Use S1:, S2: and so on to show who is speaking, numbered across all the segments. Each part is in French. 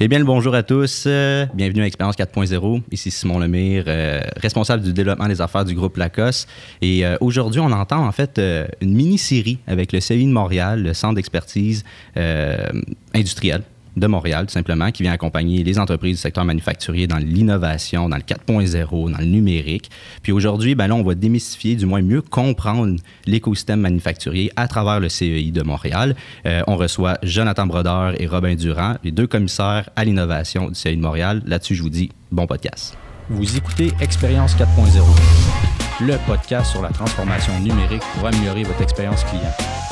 S1: Eh bien, le bonjour à tous. Euh, bienvenue à Expérience 4.0. Ici Simon Lemire, euh, responsable du développement des affaires du groupe Lacoste. Et euh, aujourd'hui, on entend en fait une mini-série avec le CI de Montréal, le centre d'expertise industrielle de Montréal, tout simplement, qui vient accompagner les entreprises du secteur manufacturier dans l'innovation, dans le 4.0, dans le numérique. Puis aujourd'hui, ben là, on va démystifier, du moins mieux comprendre l'écosystème manufacturier à travers le CEI de Montréal. Euh, on reçoit Jonathan Brodeur et Robin Durand, les deux commissaires à l'innovation du CEI de Montréal. Là-dessus, je vous dis bon podcast.
S2: Vous écoutez Expérience 4.0, le podcast sur la transformation numérique pour améliorer votre expérience client.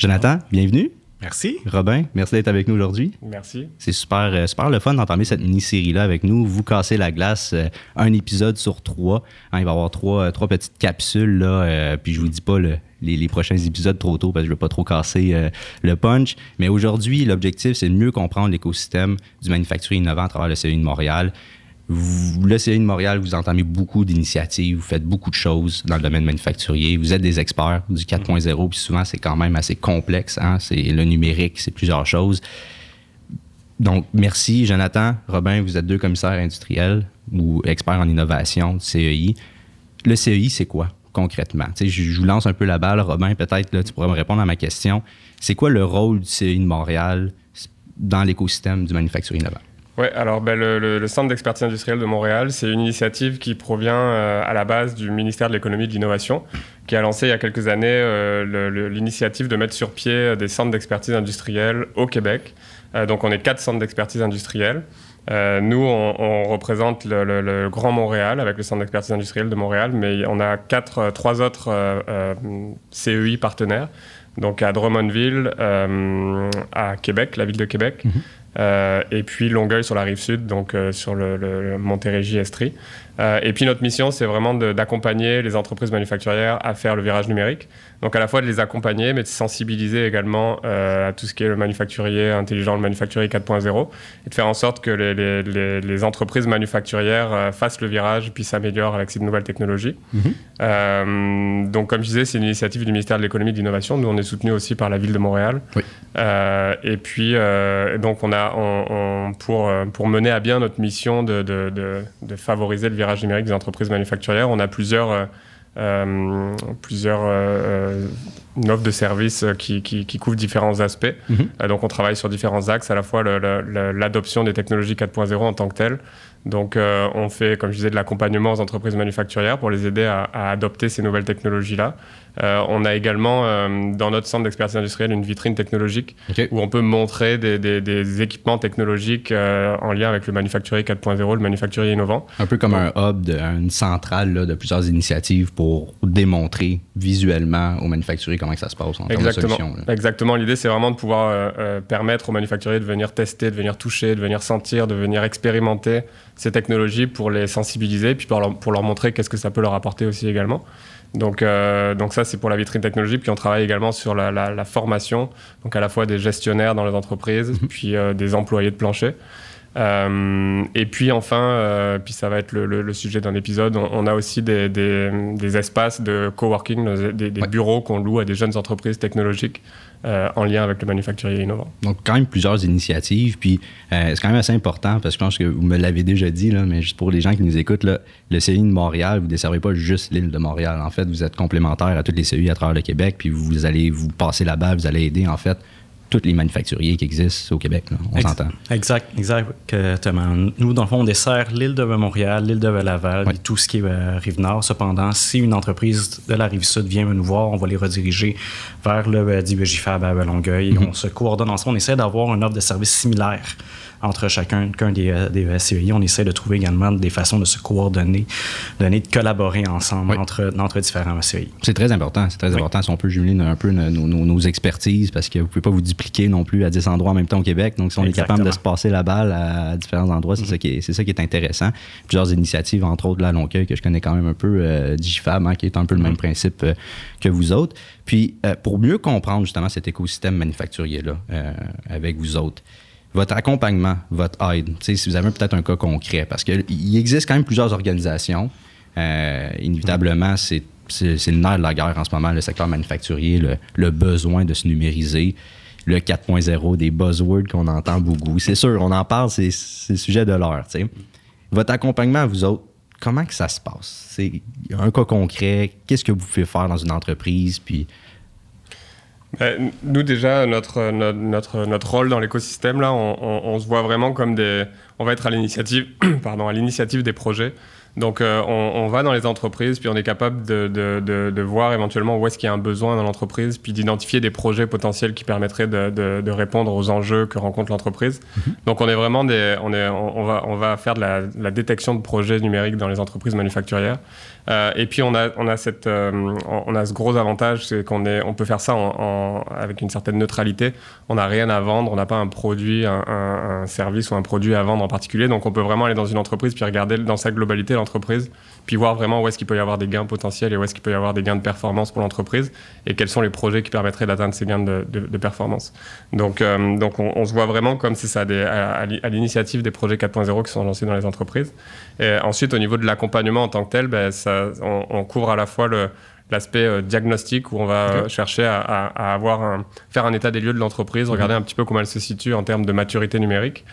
S1: Jonathan, bienvenue.
S3: Merci.
S1: Robin, merci d'être avec nous aujourd'hui.
S3: Merci.
S1: C'est super, euh, super le fun d'entamer cette mini-série-là avec nous. Vous cassez la glace, euh, un épisode sur trois. Hein, il va y avoir trois, euh, trois petites capsules, là, puis je vous dis pas les, prochains épisodes trop tôt parce que je ne veux pas trop casser le punch. Mais aujourd'hui, l'objectif, c'est de mieux comprendre l'écosystème du manufacturier innovant à travers le CEI de Montréal. Vous, le CEI de Montréal, vous entamez beaucoup d'initiatives, vous faites beaucoup de choses dans le domaine manufacturier. Vous êtes des experts du 4.0, puis souvent, c'est quand même assez complexe. Hein? C'est le numérique, c'est plusieurs choses. Donc, merci, Jonathan. Robin, vous êtes deux commissaires industriels ou experts en innovation du CEI. Le CEI, c'est quoi concrètement? je, je, vous lance un peu la balle. Robin, peut-être, tu pourrais me répondre à ma question. C'est quoi le rôle du CEI de Montréal dans l'écosystème du manufacturier innovant?
S3: Oui, alors ben, le, Centre d'expertise industrielle de Montréal, c'est une initiative qui provient euh, à la base du ministère de l'économie et de l'innovation, qui a lancé il y a quelques années euh, l'initiative de mettre sur pied des centres d'expertise industrielle au Québec. Euh, donc on est quatre centres d'expertise industrielle. nous, on, représente le, Grand Montréal avec le Centre d'expertise industrielle de Montréal, mais on a quatre, trois autres CEI partenaires. Donc à Drummondville, à Québec, la ville de Québec, mhm. Euh, et puis Longueuil sur la rive sud, donc euh, sur le, le Montérégie-Estrie. Euh, et puis notre mission, c'est vraiment d'accompagner les entreprises manufacturières à faire le virage numérique. Donc à la fois de les accompagner, mais de sensibiliser également à tout ce qui est le manufacturier intelligent, le manufacturier 4.0, et de faire en sorte que les, les, les, entreprises manufacturières fassent le virage et puis s'améliorent avec ces nouvelles technologies. Mhm. donc comme je disais, c'est une initiative du ministère de l'économie et de l'innovation. Nous, on est soutenu aussi par la ville de Montréal. Oui. et puis, donc on a pour, euh, pour mener à bien notre mission de, de, favoriser le virage numérique des entreprises manufacturières, on a plusieurs, euh, euh, plusieurs offres de services qui, qui, couvrent différents aspects. Mhm. donc on travaille sur différents axes, à la fois l'adoption des technologies 4.0 en tant que telles, donc, on fait, comme je disais, de l'accompagnement aux entreprises manufacturières pour les aider à, à adopter ces nouvelles technologies-là. Euh, on a également euh, dans notre centre d'expertise industrielle une vitrine technologique où on peut montrer des, équipements technologiques euh, en lien avec le manufacturier 4.0, le manufacturier innovant.
S1: Un peu comme un hub, une centrale de plusieurs initiatives pour démontrer visuellement aux manufacturiers comment ça se passe en
S3: Exactement.
S1: termes de
S3: solutions. Exactement. L'idée, c'est vraiment de pouvoir permettre aux manufacturiers de venir tester, de venir toucher, de venir sentir, de venir expérimenter ces technologies pour les sensibiliser, puis pour leur, pour leur montrer qu'est-ce que ça peut leur apporter aussi également. Donc, euh, donc ça, c'est pour la vitrine technologie. Puis on travaille également sur la, la, formation, donc à la fois des gestionnaires dans les entreprises, mhm. puis euh, des employés de plancher. Euh, et puis enfin, puis ça va être le, le, sujet d'un épisode, on, a aussi des, des, des, espaces de coworking, des, des bureaux qu'on loue à des jeunes entreprises technologiques euh, en lien avec le manufacturier innovant.
S1: Donc, quand même plusieurs initiatives. Puis, euh, c'est quand même assez important parce que je pense que vous me l'avez déjà dit, là, mais juste pour les gens qui nous écoutent, là, le CI de Montréal, vous ne desservez pas juste l'île de Montréal. En fait, vous êtes complémentaire à toutes les CI à travers le Québec. Puis, vous allez vous passer là-bas, vous allez aider, en fait, tous les manufacturiers qui existent au Québec. On s'entend.
S4: Exact, exactement. Nous, dans le fond, on dessert l'île de Montréal, l'île de Laval, et tout ce qui est euh, rive nord. Cependant, si une entreprise de la rive sud vient nous voir, on va les rediriger vers le euh, DBJFAB à Longueuil. Mm-hmm. On se coordonne ensemble. On essaie d'avoir une offre de service similaire entre chacun des, euh, des SCI. On essaie de trouver également des façons de se coordonner, de, de collaborer ensemble entre, entre différents SCI.
S1: C'est très important. C'est très important si on peut jumeler un peu nos, nos, expertises parce que vous ne pouvez pas vous dupliquer non plus à 10 endroits en même temps au Québec. Donc, si on est capable de se passer la balle à, différents endroits, c'est ça, qui est, ça qui est intéressant. Plusieurs initiatives, entre autres la Longueuil, que je connais quand même un peu, euh, Digifab, hein, qui est un peu le même principe euh, que vous autres. Puis, euh, pour mieux comprendre justement cet écosystème manufacturier-là avec vous autres, votre accompagnement, votre aide, si vous avez peut-être un cas concret, parce qu'il existe quand même plusieurs organisations. Euh, inévitablement, c'est le nerf de la guerre en ce moment, le secteur manufacturier, le, besoin de se numériser. Le 4.0, des buzzwords qu'on entend beaucoup. C'est sûr, on en parle, c'est le sujet de l'heure. Votre accompagnement, vous autres, comment ça se passe? C'est un cas concret, qu'est-ce que vous pouvez faire dans une entreprise, puis...
S3: Ben, nous déjà notre, rôle dans l'écosystème là, on, on, se voit vraiment comme des, on va être à à l'initiative des projets. Donc euh, on, va dans les entreprises, puis on est capable de, voir éventuellement où est-ce qu'il y a un besoin dans l'entreprise, puis d'identifier des projets potentiels qui permettraient de, répondre aux enjeux que rencontre l'entreprise. Mhm. Donc on est vraiment des, on, est, on, va, on va faire de la, la, détection de projets numériques dans les entreprises manufacturières. Euh, et puis on a, on a, cette, euh, on a ce gros avantage, c'est qu'on est, on peut faire ça en, avec une certaine neutralité. On n'a rien à vendre, on n'a pas un produit, un, un, service ou un produit à vendre en particulier. Donc on peut vraiment aller dans une entreprise puis regarder dans sa globalité l'entreprise, puis voir vraiment où est-ce qu'il peut y avoir des gains potentiels et où est-ce qu'il peut y avoir des gains de performance pour l'entreprise et quels sont les projets qui permettraient d'atteindre ces gains de, de, performance. Donc, euh, donc on, se voit vraiment comme c'est ça, des, à, l'initiative des projets 4.0 qui sont lancés dans les entreprises. Et ensuite, au niveau de l'accompagnement en tant que tel, ben, ça on, couvre à la fois l'aspect euh, diagnostic où on va chercher à, avoir un, faire un état des lieux de l'entreprise, mhm. regarder un petit peu comment elle se situe en termes de maturité numérique.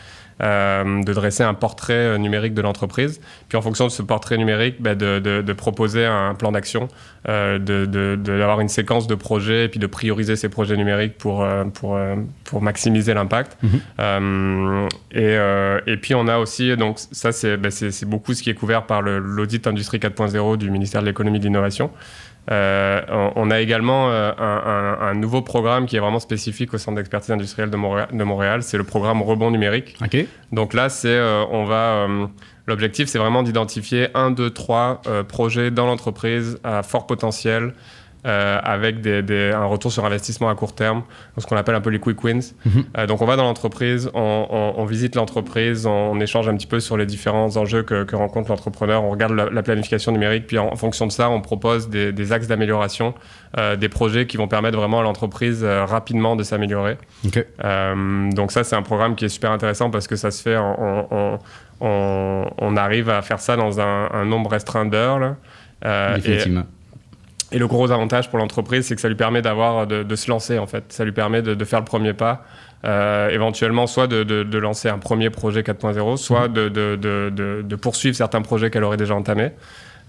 S3: Euh, de dresser un portrait euh, numérique de l'entreprise, puis en fonction de ce portrait numérique, bah, de, proposer un plan d'action, d'avoir une séquence de projets et puis de prioriser ces projets numériques pour, pour, pour maximiser l'impact. Mhm. et, puis on a aussi, donc ça bah, c'est beaucoup ce qui est couvert par l'audit Industrie 4.0 du ministère de l'économie et de l'innovation. Euh, on, a également euh, un, nouveau programme qui est vraiment spécifique au Centre d'expertise industrielle de Montréal. c'est le programme Rebond numérique. Donc là, c'est euh, on va l'objectif, c'est vraiment d'identifier un, deux, trois projets dans l'entreprise à fort potentiel euh, avec des, un retour sur investissement à court terme, ce qu'on appelle un peu les quick wins. Mhm. Euh, donc on va dans l'entreprise, on, visite l'entreprise, on, échange un petit peu sur les différents enjeux que, rencontre l'entrepreneur, on regarde la, planification numérique, puis en, fonction de ça, on propose des, axes d'amélioration, euh, des projets qui vont permettre vraiment à l'entreprise rapidement de s'améliorer. donc ça, c'est un programme qui est super intéressant parce que ça se fait, on, arrive à faire ça dans un, nombre restreint d'heures.
S1: Effectivement.
S3: Et le gros avantage pour l'entreprise, c'est que ça lui permet d'avoir de, se lancer en fait. Ça lui permet de, faire le premier pas, euh, éventuellement soit de, lancer un premier projet 4.0, soit mmh. de, poursuivre certains projets qu'elle aurait déjà entamés.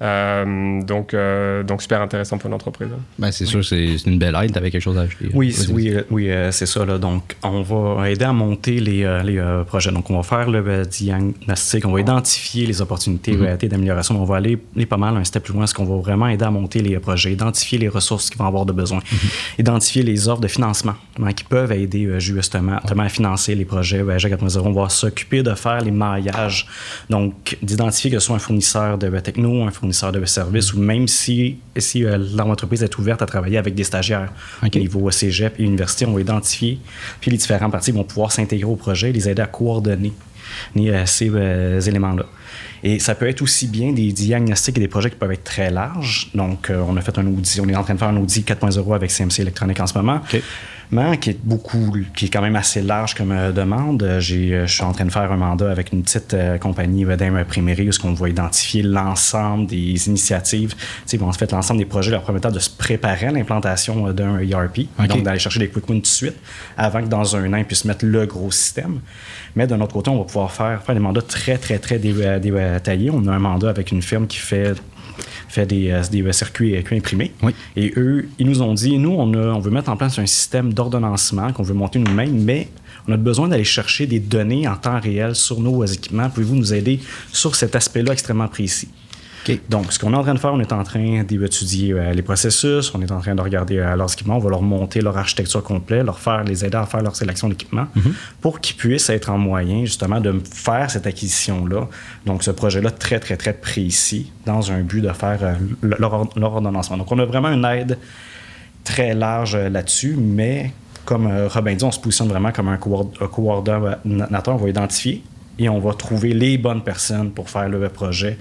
S3: Euh, donc, euh, donc, super intéressant pour l'entreprise.
S1: Ben, c'est sûr, c'est une belle aide. Tu avais quelque chose à ajouter.
S4: Oui, oui, oui c'est ça. Là. Donc, on va aider à monter les, les projets. Donc, on va faire le diagnostic, on va identifier les opportunités mm-hmm. d'amélioration. On va aller, pas mal un step plus loin, ce qu'on va vraiment aider à monter les projets, identifier les ressources qui vont avoir de besoin, mm-hmm. identifier les offres de financement qui peuvent aider justement, à financer les projets. Ben, on va s'occuper de faire les maillages. Donc, d'identifier que ce soit un fournisseur de techno, un fournisseur de services ou même si, si euh, l'entreprise est ouverte à travailler avec des stagiaires au niveau cégep et université, on va identifier, puis les différentes parties vont pouvoir s'intégrer au projet, les aider à coordonner euh, ces euh, éléments-là. Et ça peut être aussi bien des diagnostics et des projets qui peuvent être très larges. Donc, on a fait un audit, on est en train de faire un audit 4.0 avec CMC électronique en ce moment qui est beaucoup, qui est quand même assez large comme euh, demande. Euh, j'ai, euh, je suis en train de faire un mandat avec une petite compagnie d'imprimerie où on va identifier l'ensemble des initiatives, en fait l'ensemble des projets leur permettant de se préparer à l'implantation d'un ERP, donc d'aller chercher des quick wins tout de suite avant que dans un an ils puissent mettre le gros système. Mais d'un autre côté, on va pouvoir faire, faire des mandats très très très détaillés. On a un mandat avec une firme qui fait fait des, euh, des circuits, imprimés. Et eux, ils nous ont dit, nous, on, on veut mettre en place un système d'ordonnancement qu'on veut monter nous-mêmes, mais on a besoin d'aller chercher des données en temps réel sur nos équipements. Pouvez-vous nous aider sur cet aspect-là extrêmement précis? Donc, ce qu'on est en train de faire, on est en train d'étudier euh, les processus, on est en train de regarder euh, leurs équipements, on va leur monter leur architecture complète, leur faire, les aider à faire leur sélection d'équipements mhm. pour qu'ils puissent être en moyen, justement, de faire cette acquisition-là. Donc, ce projet-là très, très, très précis dans un but de faire euh, leur, leur, ordonnancement. Donc, on a vraiment une aide très large là-dessus, mais comme Robin dit, on se positionne vraiment comme un coordonnateur. On va identifier et on va trouver les bonnes personnes pour faire le projet.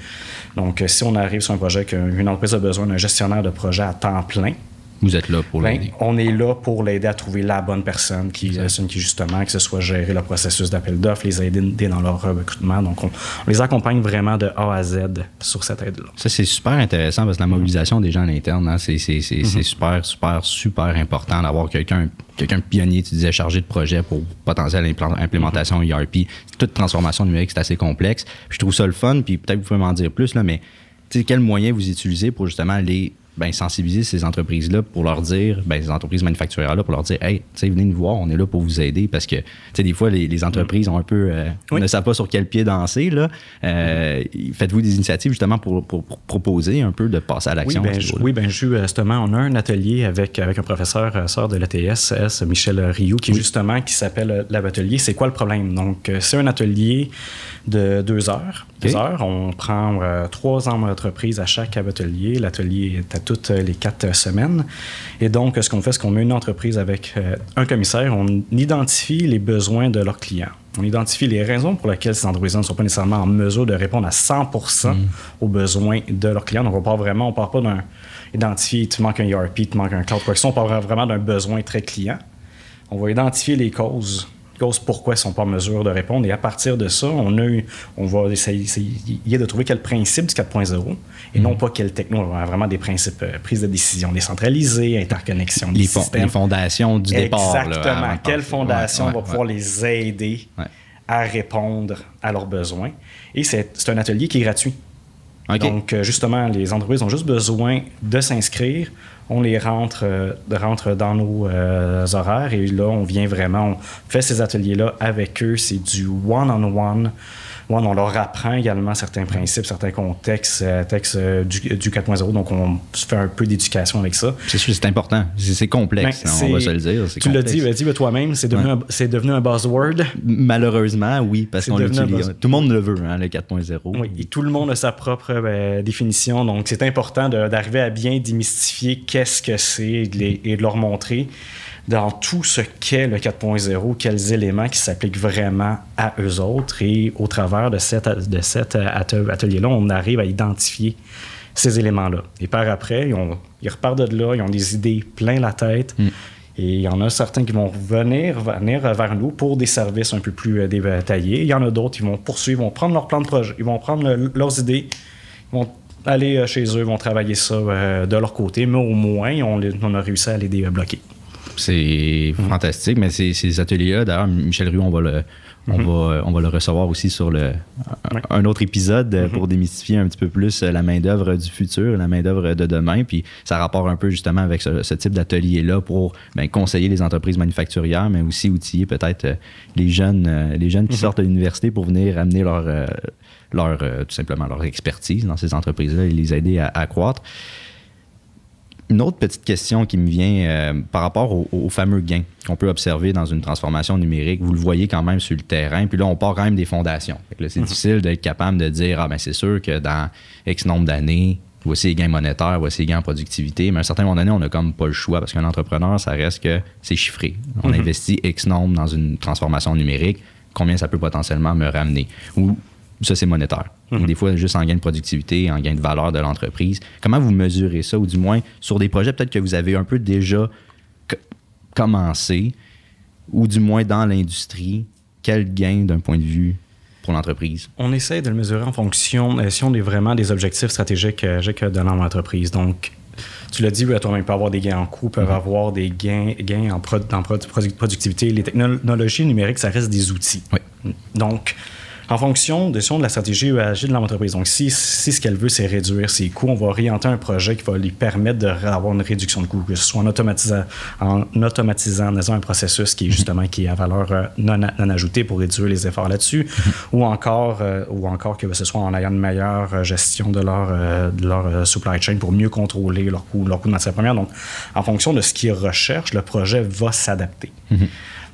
S4: Donc, si on arrive sur un projet qu'une entreprise a besoin d'un gestionnaire de projet à temps plein,
S1: Vous êtes là pour
S4: Ben,
S1: l'aider.
S4: on est là pour l'aider à trouver la bonne personne qui, personne qui justement, que ce soit gérer le processus d'appel d'offres, les aider dans leur recrutement. Donc, on, on les accompagne vraiment de A à Z sur cette aide-là.
S1: Ça, c'est super intéressant parce que la mobilisation des gens à l'interne, hein, c'est c'est super, super, super important d'avoir quelqu'un quelqu'un pionnier, tu disais, chargé de projet pour potentielle implémentation ERP. Toute transformation numérique, c'est assez complexe. Puis je trouve ça le fun, puis peut-être vous pouvez m'en dire plus, là, mais quels moyens vous utilisez pour justement les ben, sensibiliser ces entreprises-là pour leur dire, ben, ces entreprises manufacturières-là, pour leur dire, hey, venez nous voir, on est là pour vous aider parce que, tu sais, des fois, les, les entreprises ont un peu, euh,
S4: Oui.
S1: ne savent pas sur quel pied danser, là. Euh, Faites-vous des initiatives justement pour, pour- pour proposer un peu de passer à l'action?
S4: ben, oui, ben, justement, on a un atelier avec, avec un professeur euh, sort de l'ETS, Michel Rioux, qui justement qui s'appelle euh, l'atelier. C'est quoi le problème? Donc, euh, c'est un atelier de deux heures. Deux heures. On prend euh, trois entreprises à chaque atelier. L'atelier est à toutes les quatre semaines. Et donc, ce qu'on fait, c'est qu'on met une entreprise avec euh, un commissaire. On identifie les besoins de leurs clients. On identifie les raisons pour lesquelles ces entreprises ne sont pas nécessairement en mesure de répondre à 100% aux besoins de leurs clients. Donc, on part vraiment, on part pas d'un identifier, tu manques un ERP, tu manques un cloud, quoi que ce soit. On part vraiment d'un besoin très client. On va identifier les causes, causes pourquoi ils ne sont pas en mesure de répondre. Et à partir de ça, on, a eu, on va essayer, essayer de trouver quel principe du 4.0 et non pas quelle techno. On a vraiment des principes, euh, prise de décision décentralisée, interconnexion des
S1: les, fon-
S4: systèmes.
S1: les fondations du départ.
S4: Exactement.
S1: avant de
S4: Quelle fondation
S1: Ouais,
S4: va pouvoir
S1: ouais.
S4: les aider à répondre à leurs besoins? Et c'est un atelier qui est gratuit. Donc, euh, justement, les entreprises ont juste besoin de s'inscrire. On les rentre, euh, rentre dans nos euh, horaires et là, on vient vraiment, on fait ces ateliers-là avec eux. C'est du one-on-one. One, on leur apprend également certains principes, certains contextes euh, textes, euh, du, du 4.0. Donc, on se fait un peu d'éducation avec ça.
S1: C'est sûr, c'est important. C'est complexe,
S4: Ben,
S1: hein, on va se le dire.
S4: Tu l'as dit, vas-y, ben, toi-même, c'est devenu, un- c'est devenu un buzzword.
S1: Malheureusement, oui, parce qu'on l'utilise. Tout le monde le veut, hein, le 4.0.
S4: Oui, et tout le monde a sa propre ben, définition. Donc, c'est important d'arriver à bien démystifier qu'est-ce que c'est et de leur montrer dans tout ce qu'est le 4.0, quels éléments qui s'appliquent vraiment à eux autres. Et au travers de, cet ate- atelier-là, on arrive à identifier ces éléments-là. Et par après, ils, ont- ils repartent de là, ils ont des idées plein la tête. Et il y en a certains qui vont venir, venir vers nous pour des services un peu plus euh, détaillés. Il y en a d'autres qui vont poursuivre, vont prendre leur plan de projet, ils vont prendre le- leurs idées, ils vont aller euh, chez eux, ils vont travailler ça euh, de leur côté, mais au moins, on, on a réussi à les débloquer.
S1: C'est
S4: Mm.
S1: fantastique, mais ces, ces ateliers-là, d'ailleurs, Michel Rue, on va le, on va, on va le recevoir aussi sur le, un, autre épisode euh, pour démystifier un petit peu plus euh, la main-d'œuvre du futur, la main-d'œuvre de demain. Puis ça rapporte un peu justement avec ce, ce type d'atelier-là pour ben, conseiller les entreprises manufacturières, mais aussi outiller peut-être euh, les jeunes, les jeunes qui sortent de l'université pour venir amener leur, leur tout simplement leur expertise dans ces entreprises-là et les aider à, à croître. Une autre petite question qui me vient euh, par rapport au, au fameux gain qu'on peut observer dans une transformation numérique. Vous le voyez quand même sur le terrain. Puis là, on part quand même des fondations. C'est difficile d'être capable de dire Ah, ben c'est sûr que dans X nombre d'années, voici les gains monétaires, voici les gains en productivité. Mais à un certain moment donné, on n'a comme pas le choix parce qu'un entrepreneur, ça reste que c'est chiffré. On investit X nombre dans une transformation numérique. Combien ça peut potentiellement me ramener? Ou ça, c'est monétaire. Ou Des fois, juste en gain de productivité, en gain de valeur de l'entreprise. Comment vous mesurez ça, ou du moins sur des projets peut-être que vous avez un peu déjà co- commencé, ou du moins dans l'industrie, quel gain d'un point de vue pour l'entreprise?
S4: On essaie de le mesurer en fonction, euh, si on est vraiment des objectifs stratégiques euh, que de l'entreprise. Donc, tu l'as dit, oui, toi-même, il peut avoir des gains en coût, peuvent avoir des gains, gains en, prod- en prod- produ- productivité. Les technologies numériques, ça reste des outils.
S1: Oui.
S4: Donc, en fonction de, de la stratégie EAG de l'entreprise, donc si, si ce qu'elle veut, c'est réduire ses coûts, on va orienter un projet qui va lui permettre d'avoir une réduction de coûts, que ce soit en automatisant, en automatisant dans un processus qui est justement qui est à valeur euh, non, non ajoutée pour réduire les efforts là-dessus, ou encore euh, ou encore que ce soit en ayant une meilleure euh, gestion de leur, de leur supply chain pour mieux contrôler leurs coûts, leurs coûts de matière première. Donc, en fonction de ce qu'ils recherchent, le projet va s'adapter.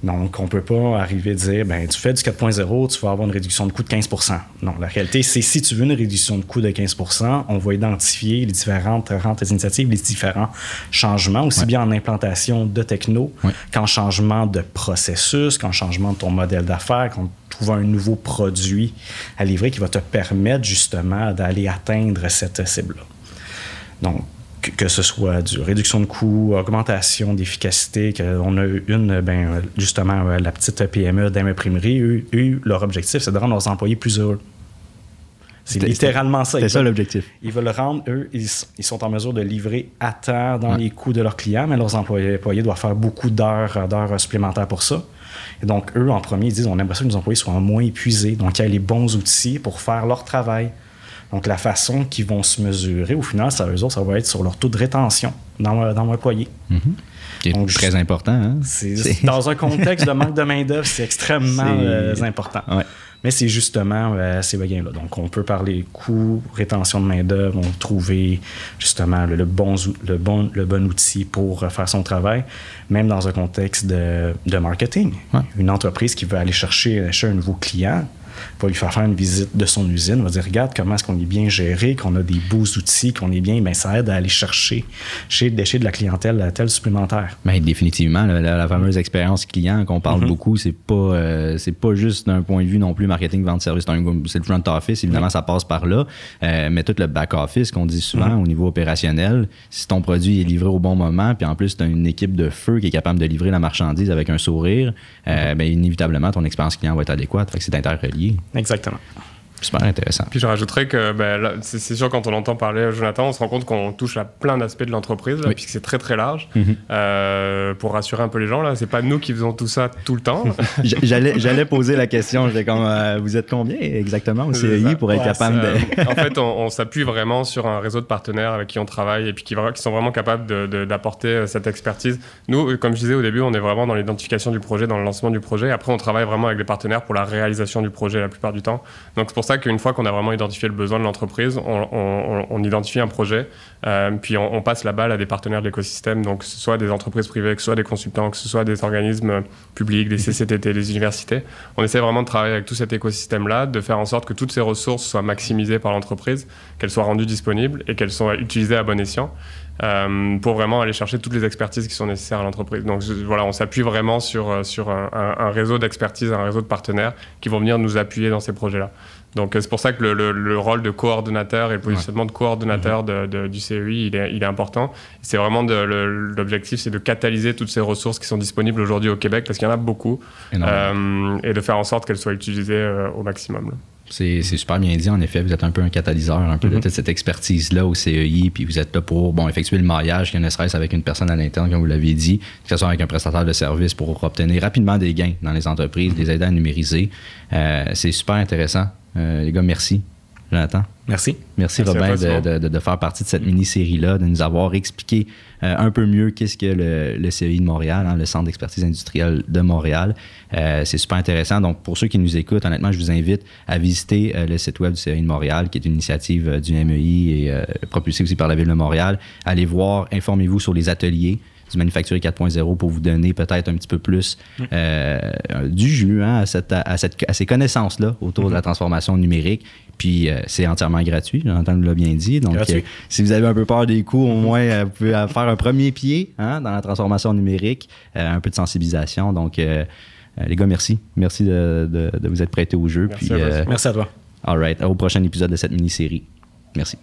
S4: Donc, on ne peut pas arriver à dire, ben, tu fais du 4.0, tu vas avoir une réduction de coût de 15% Non, la réalité, c'est si tu veux une réduction de coût de 15% on va identifier les différentes, différentes initiatives, les différents changements, aussi bien en implantation de techno
S1: Ouais.
S4: qu'en changement de processus, qu'en changement de ton modèle d'affaires, qu'on trouve un nouveau produit à livrer qui va te permettre justement d'aller atteindre cette cible-là. Donc, que, ce soit du réduction de coûts, augmentation d'efficacité, qu'on a une, ben, justement, la petite PME d'imprimerie, eux, eux, leur objectif, c'est de rendre leurs employés plus heureux. C'est littéralement ça.
S1: C'est ça l'objectif.
S4: Ils veulent rendre, eux, ils, sont en mesure de livrer à terre dans les coûts de leurs clients, mais leurs employés, employés doivent faire beaucoup d'heures, d'heures supplémentaires pour ça. Et donc, eux, en premier, ils disent on aimerait ça que nos employés soient moins épuisés, donc qu'ils aient les bons outils pour faire leur travail. Donc, la façon qu'ils vont se mesurer, au final, ça, eux autres, ça va être sur leur taux de rétention dans, dans employé.
S1: Mm -hmm. très important. Hein?
S4: dans un contexte de manque de main-d'œuvre, c'est extrêmement euh, important. Mais c'est justement euh, ces là Donc, on peut parler coût, rétention de main-d'œuvre, on trouver justement le, bon, le, bon, le bon outil pour faire son travail, même dans un contexte de, de marketing. Une entreprise qui veut aller chercher, chercher un nouveau client, va lui faire faire une visite de son usine, va dire regarde comment est-ce qu'on est bien géré, qu'on a des beaux outils, qu'on est bien, mais ben, ça aide à aller chercher chez, de la clientèle la telle supplémentaire.
S1: Mais ben, définitivement, la, fameuse expérience client qu'on parle mm-hmm. beaucoup, c'est pas euh, c'est pas juste d'un point de vue non plus marketing, vente, service. C'est le front office, évidemment, ça passe par là. Euh, mais tout le back office qu'on dit souvent mm-hmm. au niveau opérationnel, si ton produit est livré au bon moment, puis en plus, tu as une équipe de feu qui est capable de livrer la marchandise avec un sourire, euh, ben, inévitablement, ton expérience client va être adéquate. Fait que c'est interrelié.
S4: Exactement.
S1: Super intéressant.
S3: Puis je rajouterais que ben, c'est sûr, quand on entend parler Jonathan, on se rend compte qu'on touche à plein d'aspects de l'entreprise, puis que c'est très très large. Mhm. Euh, pour rassurer un peu les gens, là, c'est pas nous qui faisons tout ça tout le temps.
S1: J'allais poser la question, comme, euh, vous êtes combien exactement au CEI pour être capable de.
S3: en fait, on, s'appuie vraiment sur un réseau de partenaires avec qui on travaille et puis qui, qui sont vraiment capables d'apporter euh, cette expertise. Nous, comme je disais au début, on est vraiment dans l'identification du projet, dans le lancement du projet. Après, on travaille vraiment avec des partenaires pour la réalisation du projet la plupart du temps. Donc c'est pour ça qu'une fois qu'on a vraiment identifié le besoin de l'entreprise, on, identifie un projet, euh, puis on, passe la balle à des partenaires de l'écosystème, donc que ce soit des entreprises privées, que ce soit des consultants, que ce soit des organismes publics, des CCTT, des universités. On essaie vraiment de travailler avec tout cet écosystème-là, de faire en sorte que toutes ces ressources soient maximisées par l'entreprise, qu'elles soient rendues disponibles et qu'elles soient utilisées à bon escient. Euh, pour vraiment aller chercher toutes les expertises qui sont nécessaires à l'entreprise. Donc voilà, on s'appuie vraiment sur, euh, sur un, un réseau d'expertise, un réseau de partenaires qui vont venir nous appuyer dans ces projets-là. Donc c'est pour ça que le, rôle de coordonnateur et le positionnement de coordonnateur du CEI, il est, il est important. C'est vraiment l'objectif, c'est de catalyser toutes ces ressources qui sont disponibles aujourd'hui au Québec, parce qu'il y en a beaucoup, euh, et de faire en sorte qu'elles soient utilisées euh, au maximum.
S1: C'est super bien dit, en effet. Vous êtes un peu un catalyseur, un peu de mhm. cette expertise-là au CEI, puis vous êtes là pour bon, effectuer le maillage, qu'il ne serait avec une personne à l'interne, comme vous l'avez dit, que ce soit avec un prestataire de service pour obtenir rapidement des gains dans les entreprises, les aider à numériser. Euh, c'est super intéressant. Euh, les gars, merci. Jonathan.
S4: Merci.
S1: Merci, Robin, de, faire partie de cette mini-série-là, de nous avoir expliqué euh, un peu mieux qu'est-ce que le, le CEI de Montréal, hein, le Centre d'expertise industrielle de Montréal. Euh, c'est super intéressant. Donc, pour ceux qui nous écoutent, honnêtement, je vous invite à visiter le site web du CEI de Montréal, qui est une initiative du MEI et propulsée aussi par la Ville de Montréal. Allez voir, informez-vous sur les ateliers du Manufacturier 4.0 pour vous donner peut-être un petit peu plus euh, du jus hein, à, cette, à, cette, à, ces connaissances-là autour de la mm-hmm. transformation numérique. Puis euh, c'est entièrement gratuit, j'entends l'a bien dit. Donc, euh, si vous avez un peu peur des coûts, au moins, vous pouvez faire un premier pied hein, dans la transformation numérique, un peu de sensibilisation. Donc, les gars, merci. Merci de, de, vous être prêtés au jeu.
S4: Merci, puis, merci à toi.
S1: All right. Au prochain épisode de cette mini-série. Merci.